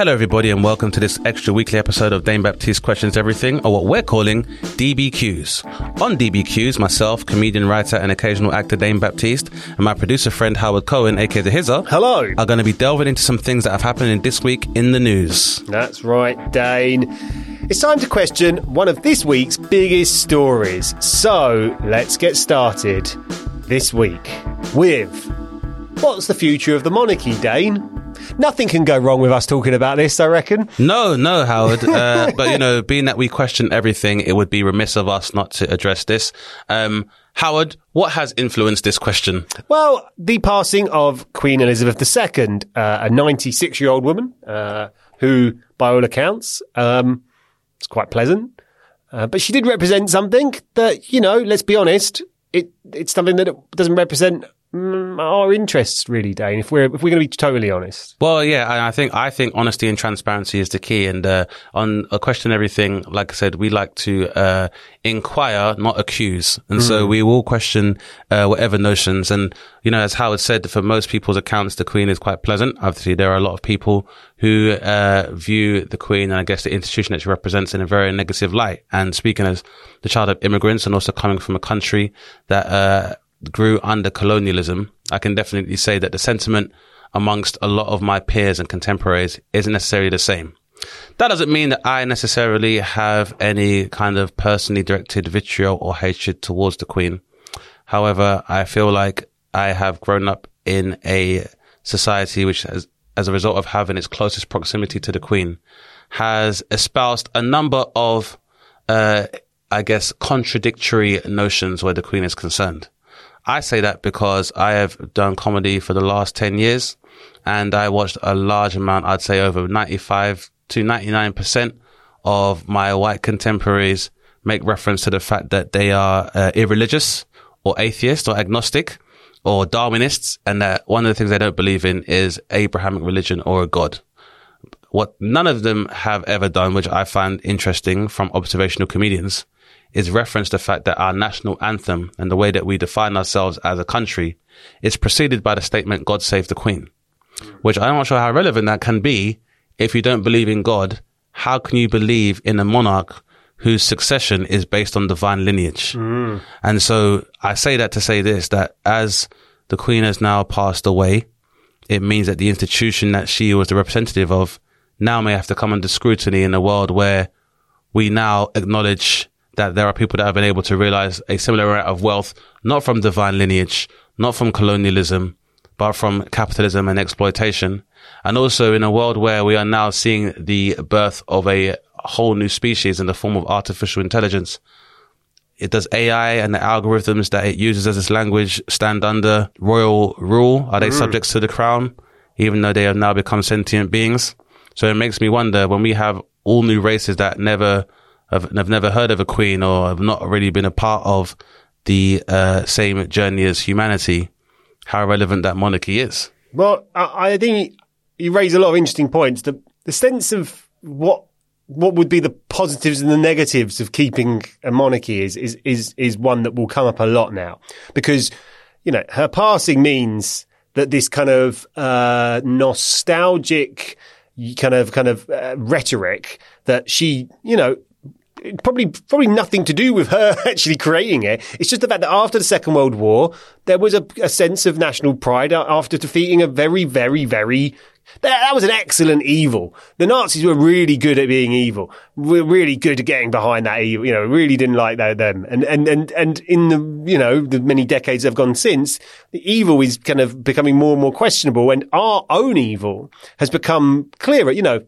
Hello, everybody, and welcome to this extra weekly episode of Dane Baptiste Questions Everything, or what we're calling DBQs. On DBQs, myself, comedian, writer, and occasional actor Dane Baptiste, and my producer friend Howard Cohen, aka The Hizzer, Hello. are going to be delving into some things that have happened in this week in the news. That's right, Dane. It's time to question one of this week's biggest stories. So let's get started this week with what's the future of the monarchy, Dane? Nothing can go wrong with us talking about this, I reckon. No, no, Howard. Uh, but you know, being that we question everything, it would be remiss of us not to address this. Um, Howard, what has influenced this question? Well, the passing of Queen Elizabeth II, uh, a 96 year old woman, uh, who, by all accounts, um, is quite pleasant. Uh, but she did represent something that, you know, let's be honest, it, it's something that doesn't represent our interests really, Dane, if we're, if we're going to be totally honest. Well, yeah, I think I think honesty and transparency is the key. And uh, on a question, everything, like I said, we like to uh, inquire, not accuse, and so we will question uh, whatever notions. And you know, as Howard said, for most people's accounts, the Queen is quite pleasant. Obviously, there are a lot of people who uh, view the Queen and I guess the institution that she represents in a very negative light. And speaking as the child of immigrants and also coming from a country that uh, grew under colonialism, I can definitely say that the sentiment amongst a lot of my peers and contemporaries isn't necessarily the same. That doesn't mean that I necessarily have any kind of personally directed vitriol or hatred towards the Queen. However, I feel like I have grown up in a society which has, as a result of having its closest proximity to the Queen, has espoused a number of, uh, I guess, contradictory notions where the Queen is concerned. I say that because I have done comedy for the last 10 years and I watched a large amount, I'd say over 95 to 99% of my white contemporaries make reference to the fact that they are uh, irreligious or atheist or agnostic or Darwinists and that one of the things they don't believe in is Abrahamic religion or a God. What none of them have ever done, which I find interesting from observational comedians, is reference the fact that our national anthem and the way that we define ourselves as a country is preceded by the statement, God save the Queen, which I'm not sure how relevant that can be if you don't believe in God. How can you believe in a monarch whose succession is based on divine lineage? Mm. And so I say that to say this, that as the Queen has now passed away, it means that the institution that she was the representative of now may have to come under scrutiny in a world where we now acknowledge that there are people that have been able to realize a similar amount of wealth, not from divine lineage, not from colonialism, but from capitalism and exploitation. And also in a world where we are now seeing the birth of a whole new species in the form of artificial intelligence. It does AI and the algorithms that it uses as its language stand under royal rule? Are they mm. subjects to the crown, even though they have now become sentient beings? So it makes me wonder when we have all new races that never have, have never heard of a queen or I've not really been a part of the uh, same journey as humanity, how relevant that monarchy is. Well, I, I think you raise a lot of interesting points. The, the sense of what what would be the positives and the negatives of keeping a monarchy is is is is one that will come up a lot now because you know her passing means that this kind of uh, nostalgic kind of kind of uh, rhetoric that she you know probably probably nothing to do with her actually creating it. It's just the fact that after the Second World War, there was a, a sense of national pride after defeating a very, very, very that, that was an excellent evil. The Nazis were really good at being evil. Were really good at getting behind that evil. You know, really didn't like that, them. And and and and in the you know the many decades that have gone since, the evil is kind of becoming more and more questionable, and our own evil has become clearer. You know,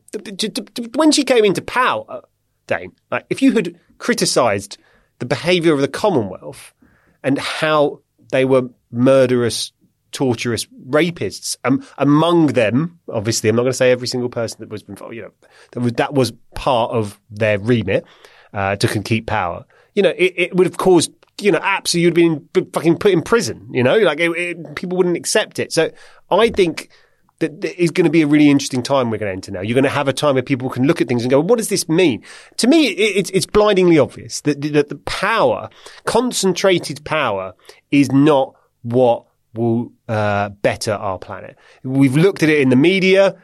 when she came into power, Dane, like if you had criticised the behaviour of the Commonwealth and how they were murderous, torturous rapists. Um, among them, obviously, I'm not going to say every single person that was involved. You know, that was, that was part of their remit uh, to keep power. You know, it, it would have caused you know, absolutely you'd been fucking put in prison, you know, like it, it, people wouldn't accept it. So I think that is going to be a really interesting time we're going to enter now. You're going to have a time where people can look at things and go, what does this mean? To me, it's, it's blindingly obvious that, that the power, concentrated power is not what will uh, better our planet. We've looked at it in the media,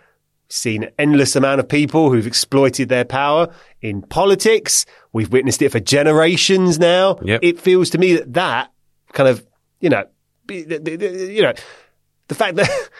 seen an endless amount of people who've exploited their power in politics. We've witnessed it for generations now. Yep. It feels to me that that kind of, you know, you know, the fact that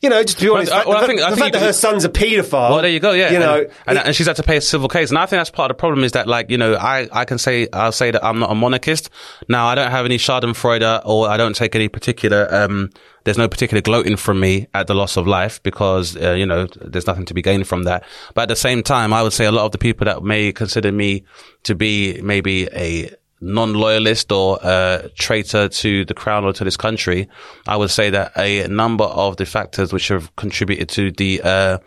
you know, just to be honest, well, well, the, I think, the I fact that her son's a paedophile. Well, there you go. Yeah, you know, and, and, and, she's had to pay a civil case, and I think that's part of the problem is that, like, you know, I, I can say I'll say that I'm not a monarchist. Now, I don't have any Schadenfreude, or I don't take any particular. um There's no particular gloating from me at the loss of life because uh, you know there's nothing to be gained from that. But at the same time, I would say a lot of the people that may consider me to be maybe a non-loyalist or uh, traitor to the crown or to this country, I would say that a number of the factors which have contributed to the uh,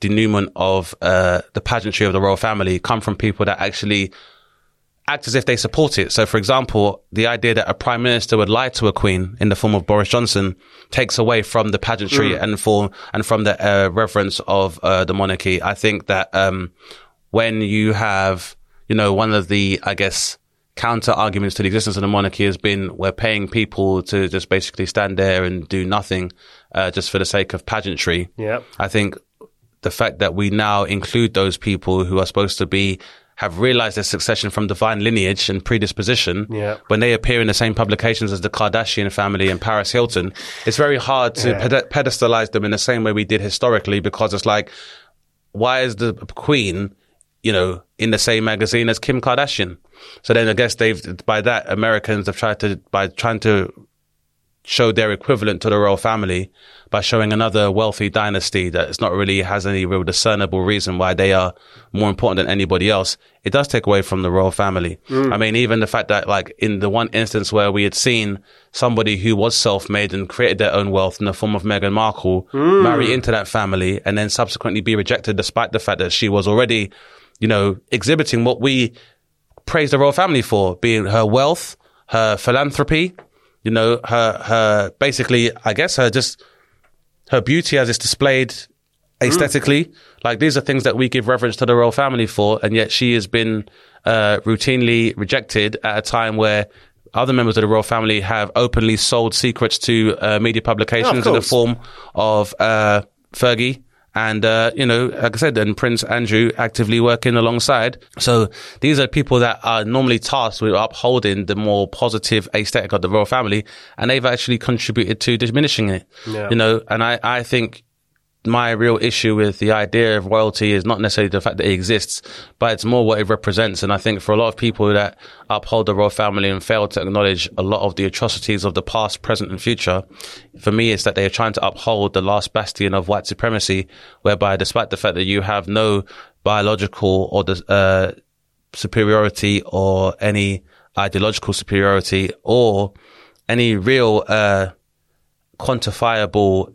denouement of uh, the pageantry of the royal family come from people that actually act as if they support it. So, for example, the idea that a prime minister would lie to a queen in the form of Boris Johnson takes away from the pageantry mm. and for and from the uh, reverence of uh, the monarchy. I think that um, when you have, you know, one of the, I guess counter arguments to the existence of the monarchy has been we're paying people to just basically stand there and do nothing uh, just for the sake of pageantry. Yeah. I think the fact that we now include those people who are supposed to be have realized their succession from divine lineage and predisposition yeah. when they appear in the same publications as the Kardashian family and Paris Hilton. It's very hard to yeah. ped- pedestalize them in the same way we did historically because it's like, why is the queen, you know, in the same magazine as Kim Kardashian? So then I guess they've, by that, Americans have tried to, by trying to show their equivalent to the royal family by showing another wealthy dynasty that it's not really has any real discernible reason why they are more important than anybody else. It does take away from the royal family. Mm. I mean, even the fact that like in the one instance where we had seen somebody who was self-made and created their own wealth in the form of Meghan Markle mm. marry into that family and then subsequently be rejected despite the fact that she was already, you know, exhibiting what we praise the royal family for, being her wealth, her philanthropy, you know, her, her, basically, I guess her just, her beauty as it's displayed aesthetically. Mm. Like these are things that we give reverence to the royal family for, and yet she has been, uh, routinely rejected at a time where other members of the royal family have openly sold secrets to uh, media publications oh, in the form of uh, Fergie and, uh, you know, like I said, and Prince Andrew actively working alongside. So these are people that are normally tasked with upholding the more positive aesthetic of the royal family, and they've actually contributed to diminishing it. Yeah. You know, and I, I think my real issue with the idea of royalty is not necessarily the fact that it exists, but it's more what it represents. And I think for a lot of people that uphold the royal family and fail to acknowledge a lot of the atrocities of the past, present, and future, for me, it's that they are trying to uphold the last bastion of white supremacy, whereby despite the fact that you have no biological or uh, superiority or any ideological superiority or any real uh, quantifiable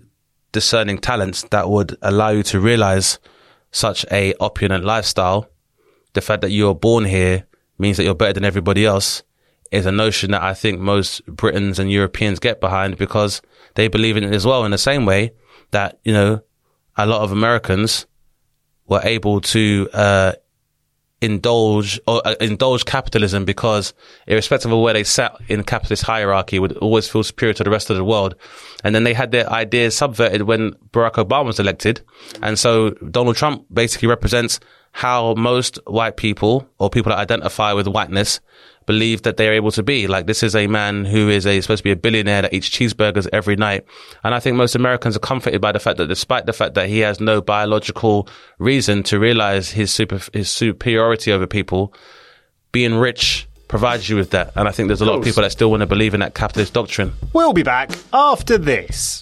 discerning talents that would allow you to realize such a opulent lifestyle. The fact that you're born here means that you're better than everybody else is a notion that I think most Britons and Europeans get behind because they believe in it as well in the same way that, you know, a lot of Americans were able to, uh, indulge or uh, indulge capitalism because irrespective of where they sat in capitalist hierarchy would always feel superior to the rest of the world. And then they had their ideas subverted when Barack Obama was elected. And so Donald Trump basically represents how most white people or people that identify with whiteness believe that they're able to be. Like this is a man who is a, supposed to be a billionaire that eats cheeseburgers every night. And I think most Americans are comforted by the fact that despite the fact that he has no biological reason to realize his super, his superiority over people, being rich provides you with that. And I think there's a lot of people that still want to believe in that capitalist doctrine. We'll be back after this.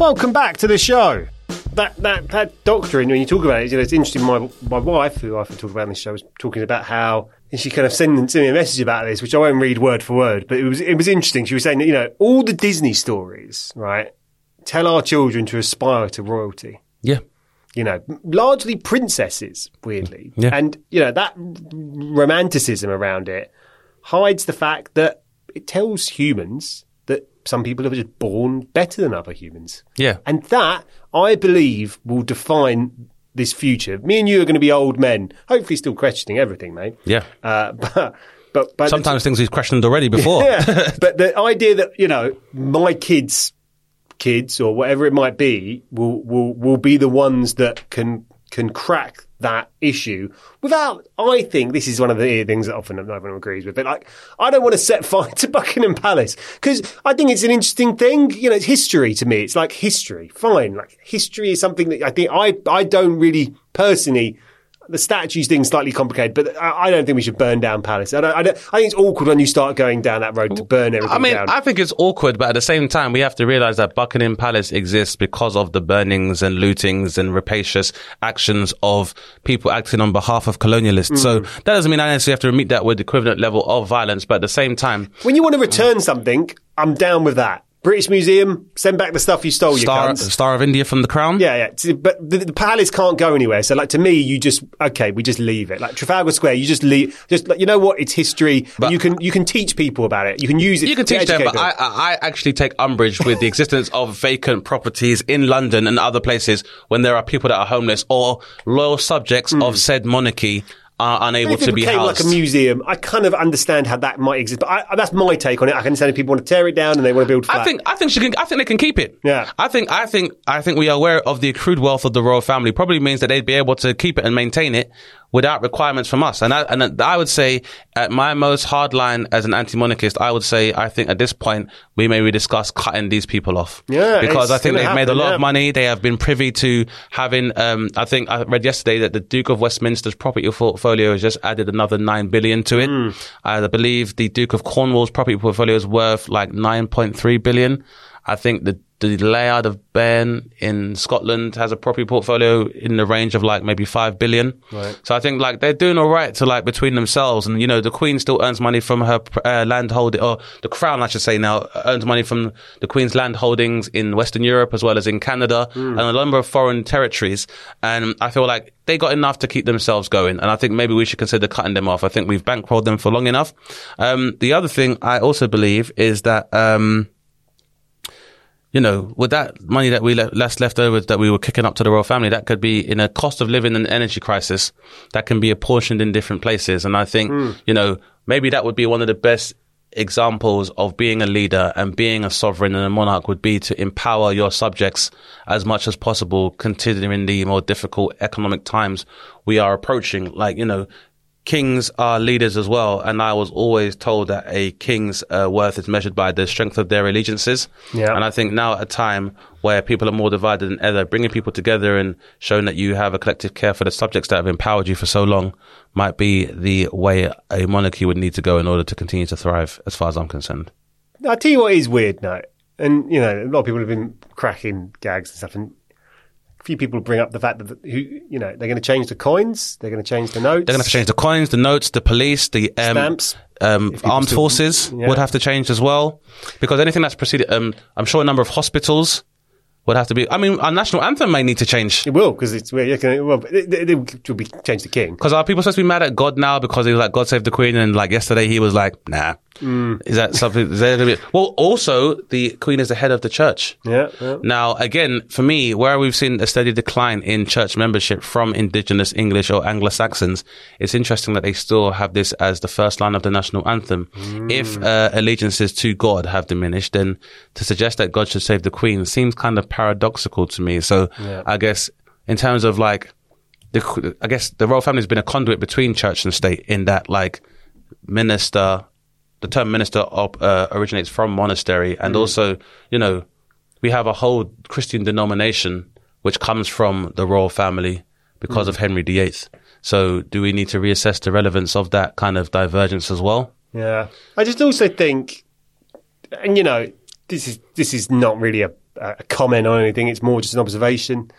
Welcome back to the show. That that that doctrine, when you talk about it, you know, it's interesting. My my wife, who I often talked about in this show, was talking about how and she kind of sent, sent me a message about this, which I won't read word for word, but it was it was interesting. She was saying that you know all the Disney stories, right, tell our children to aspire to royalty. Yeah. You know, largely princesses, weirdly, mm, Yeah. and you know that romanticism around it hides the fact that it tells humans that some people are just born better than other humans. Yeah. And that, I believe, will define this future. Me and you are going to be old men, hopefully still questioning everything, mate. Yeah. Uh, but, but, but Sometimes things we've questioned already before. yeah. but the idea that, you know, my kids, kids or whatever it might be, will, will, will be the ones that can, can crack that issue without, I think this is one of the things that often no one agrees with, but like, I don't want to set fire to Buckingham Palace because I think it's an interesting thing. You know, it's history to me. It's like history. Fine. Like history is something that I think I, I don't really personally the statues thing's slightly complicated, but I, I don't think we should burn down Palace. I, don't, I, don't, I think it's awkward when you start going down that road to burn everything I mean, down. I think it's awkward, but at the same time, we have to realize that Buckingham Palace exists because of the burnings and lootings and rapacious actions of people acting on behalf of colonialists. So Mm. that doesn't mean I necessarily have to meet that with equivalent level of violence, but at the same time, when you want to return something, I'm down with that. British Museum, send back the stuff you stole, Star. Star of India from the Crown. Yeah, yeah. But the, the palace can't go anywhere. So, like, to me, you just okay. We just leave it. Like Trafalgar Square, you just leave. Just like you know what? It's history. But- you can you can teach people about it. You can use it. You can teach them, but I, I I actually take umbrage with the existence of vacant properties in London and other places when there are people that are homeless or loyal subjects of hmm. said monarchy are unable to be housed. like a museum, I kind of understand how that might exist. But I, that's my take on it. I can understand if people want to tear it down and they want to build. Flat. I think I think she can. I think they can keep it. Yeah. I think I think I think we are aware of the accrued wealth of the royal family. Probably means that they'd be able to keep it and maintain it without requirements from us. And I and I would say at my most hard line as an anti-monarchist, I would say I think at this point we may rediscuss cutting these people off. Yeah, because I think they've made a lot yeah. of money. They have been privy to having. Um, I think I read yesterday that the Duke of Westminster's property portfolio has just added another nine billion to it. Hmm. I believe the Duke of Cornwall's property portfolio is worth like nine point three billion. I think the the layout of Ben in Scotland has a property portfolio in the range of like maybe five billion. Right. So I think like they're doing all right to like between themselves, and you know the Queen still earns money from her uh, land holding, or the Crown, I should say now, earns money from the Queen's land holdings in Western Europe as well as in Canada and a number of foreign territories. And I feel like they got enough to keep themselves going, and I think maybe we should consider cutting them off. I think we've bankrolled them for long enough. Um, the other thing I also believe is that. Um, you know, with that money that we le- left left over that we were kicking up to the royal family, that could be in a cost of living and energy crisis that can be apportioned in different places. And I think, hmm. you know, maybe that would be one of the best examples of being a leader and being a sovereign and a monarch would be to empower your subjects as much as possible, considering the more difficult economic times we are approaching. Like, you know, kings are leaders as well. And I was always told that a king's uh, worth is measured by the strength of their allegiances. Yeah. And I think now at a time where people are more divided than ever, bringing people together and showing that you have a collective care for the subjects that have empowered you for so long might be the way a monarchy would need to go in order to continue to thrive, as far as I'm concerned. I'll tell you what is weird now. And, you know, a lot of people have been cracking gags and stuff. And few people bring up the fact that, the, who, you know, they're going to change the coins, they're going to change the notes. They're going to have to change the coins, the notes, the police, the um, Stamps. um, armed still- forces yeah. would have to change as well, because anything that's preceded, um, I'm sure a number of hospitals would have to be. I mean, our national anthem may need to change. It will because it's well, yeah, can- well, it, it, it will be change the king. Because are people supposed to be mad at God now because he was like, God save the Queen? And like yesterday he was like, nah. Mm. Is that something? Is there gonna be, well, also, the Queen is the head of the church. Yeah, yeah. Now, again, for me, where we've seen a steady decline in church membership from indigenous English or Anglo-Saxons, it's interesting that they still have this as the first line of the national anthem. If uh, allegiances to God have diminished, then to suggest that God should save the Queen seems kind of paradoxical to me. So I guess in terms of like, the, I guess the royal family has been a conduit between church and state in that like minister, the term minister op, uh, originates from monastery, and also you know we have a whole Christian denomination which comes from the royal family because of Henry VIII. So do we need to reassess the relevance of that kind of divergence as well? Yeah, I just also think, and you know, this is this is not really a, a comment on anything. It's more just an observation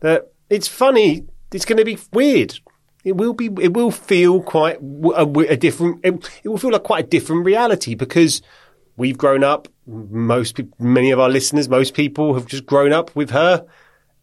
that it's funny. It's going to be weird. It will be. It will feel quite a, a different. It, it will feel like quite a different reality because we've grown up. Most, many of our listeners, most people have just grown up with her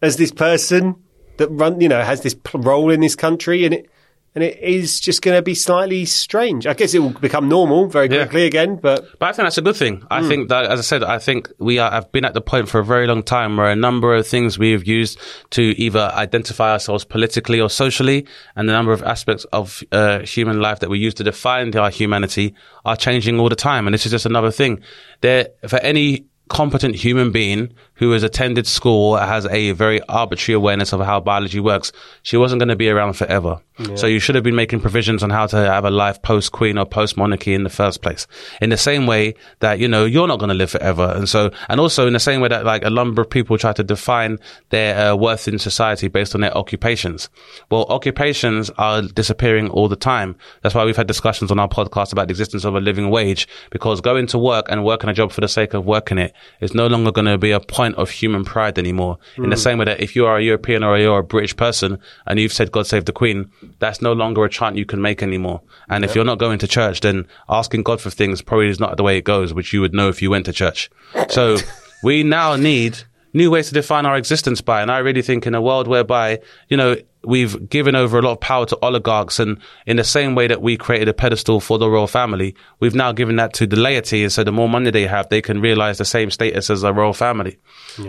as this person that run. You know, has this role in this country, and it and it is just going to be slightly strange. I guess it will become normal very Yeah. quickly again, but But I think that's a good thing. I think that, as I said, I think we are, have been at the point for a very long time where a number of things we have used to either identify ourselves politically or socially, and the number of aspects of uh, human life that we use to define our humanity are changing all the time. And this is just another thing. There, for any competent human being who has attended school has a very arbitrary awareness of how biology works, she wasn't going to be around forever. So you should have been making provisions on how to have a life post queen or post monarchy in the first place. In the same way that, you know, you're not going to live forever. And so, and also in the same way that like a number of people try to define their uh, worth in society based on their occupations. Well, occupations are disappearing all the time. That's why we've had discussions on our podcast about the existence of a living wage because going to work and working a job for the sake of working it is no longer going to be a point of human pride anymore. In the hmm. same way that if you are a European or you're a British person and you've said God save the Queen, that's no longer a chant you can make anymore. And if you're not going to church, then asking God for things probably is not the way it goes, which you would know if you went to church. So we now need new ways to define our existence by. And I really think in a world whereby, you know, we've given over a lot of power to oligarchs and in the same way that we created a pedestal for the royal family, we've now given that to the laity. And so the more money they have, they can realize the same status as the royal family.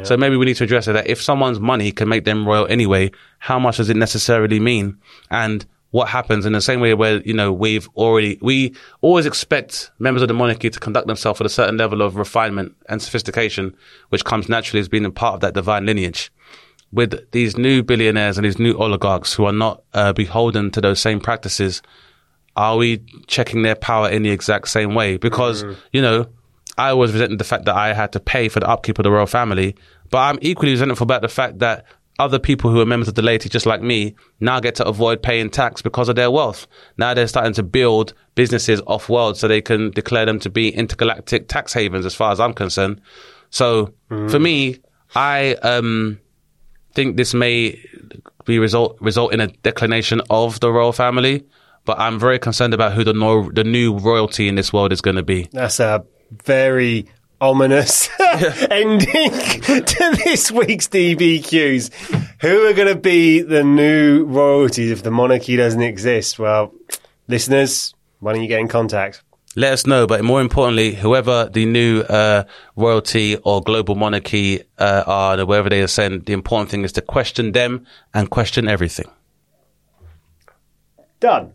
So maybe we need to address it that if someone's money can make them royal anyway, how much does it necessarily mean? And what happens in the same way where, you know, we've already, we always expect members of the monarchy to conduct themselves with a certain level of refinement and sophistication, which comes naturally as being a part of that divine lineage. With these new billionaires and these new oligarchs who are not uh, beholden to those same practices, are we checking their power in the exact same way? Because, you know, I always resented the fact that I had to pay for the upkeep of the royal family, but I'm equally resentful about the fact that other people who are members of the laity, just like me, now get to avoid paying tax because of their wealth. Now they're starting to build businesses off world so they can declare them to be intergalactic tax havens, as far as I'm concerned. So for me, I um, think this may be result result in a declination of the royal family. But I'm very concerned about who the no, the new royalty in this world is going to be. that's a very ominous ending to this week's DBQs. Who are going to be the new royalties if the monarchy doesn't exist? Well, listeners, why don't you get in contact? let us know. But more importantly, whoever the new uh, royalty or global monarchy uh, are, wherever they ascend, the important thing is to question them and question everything. Done.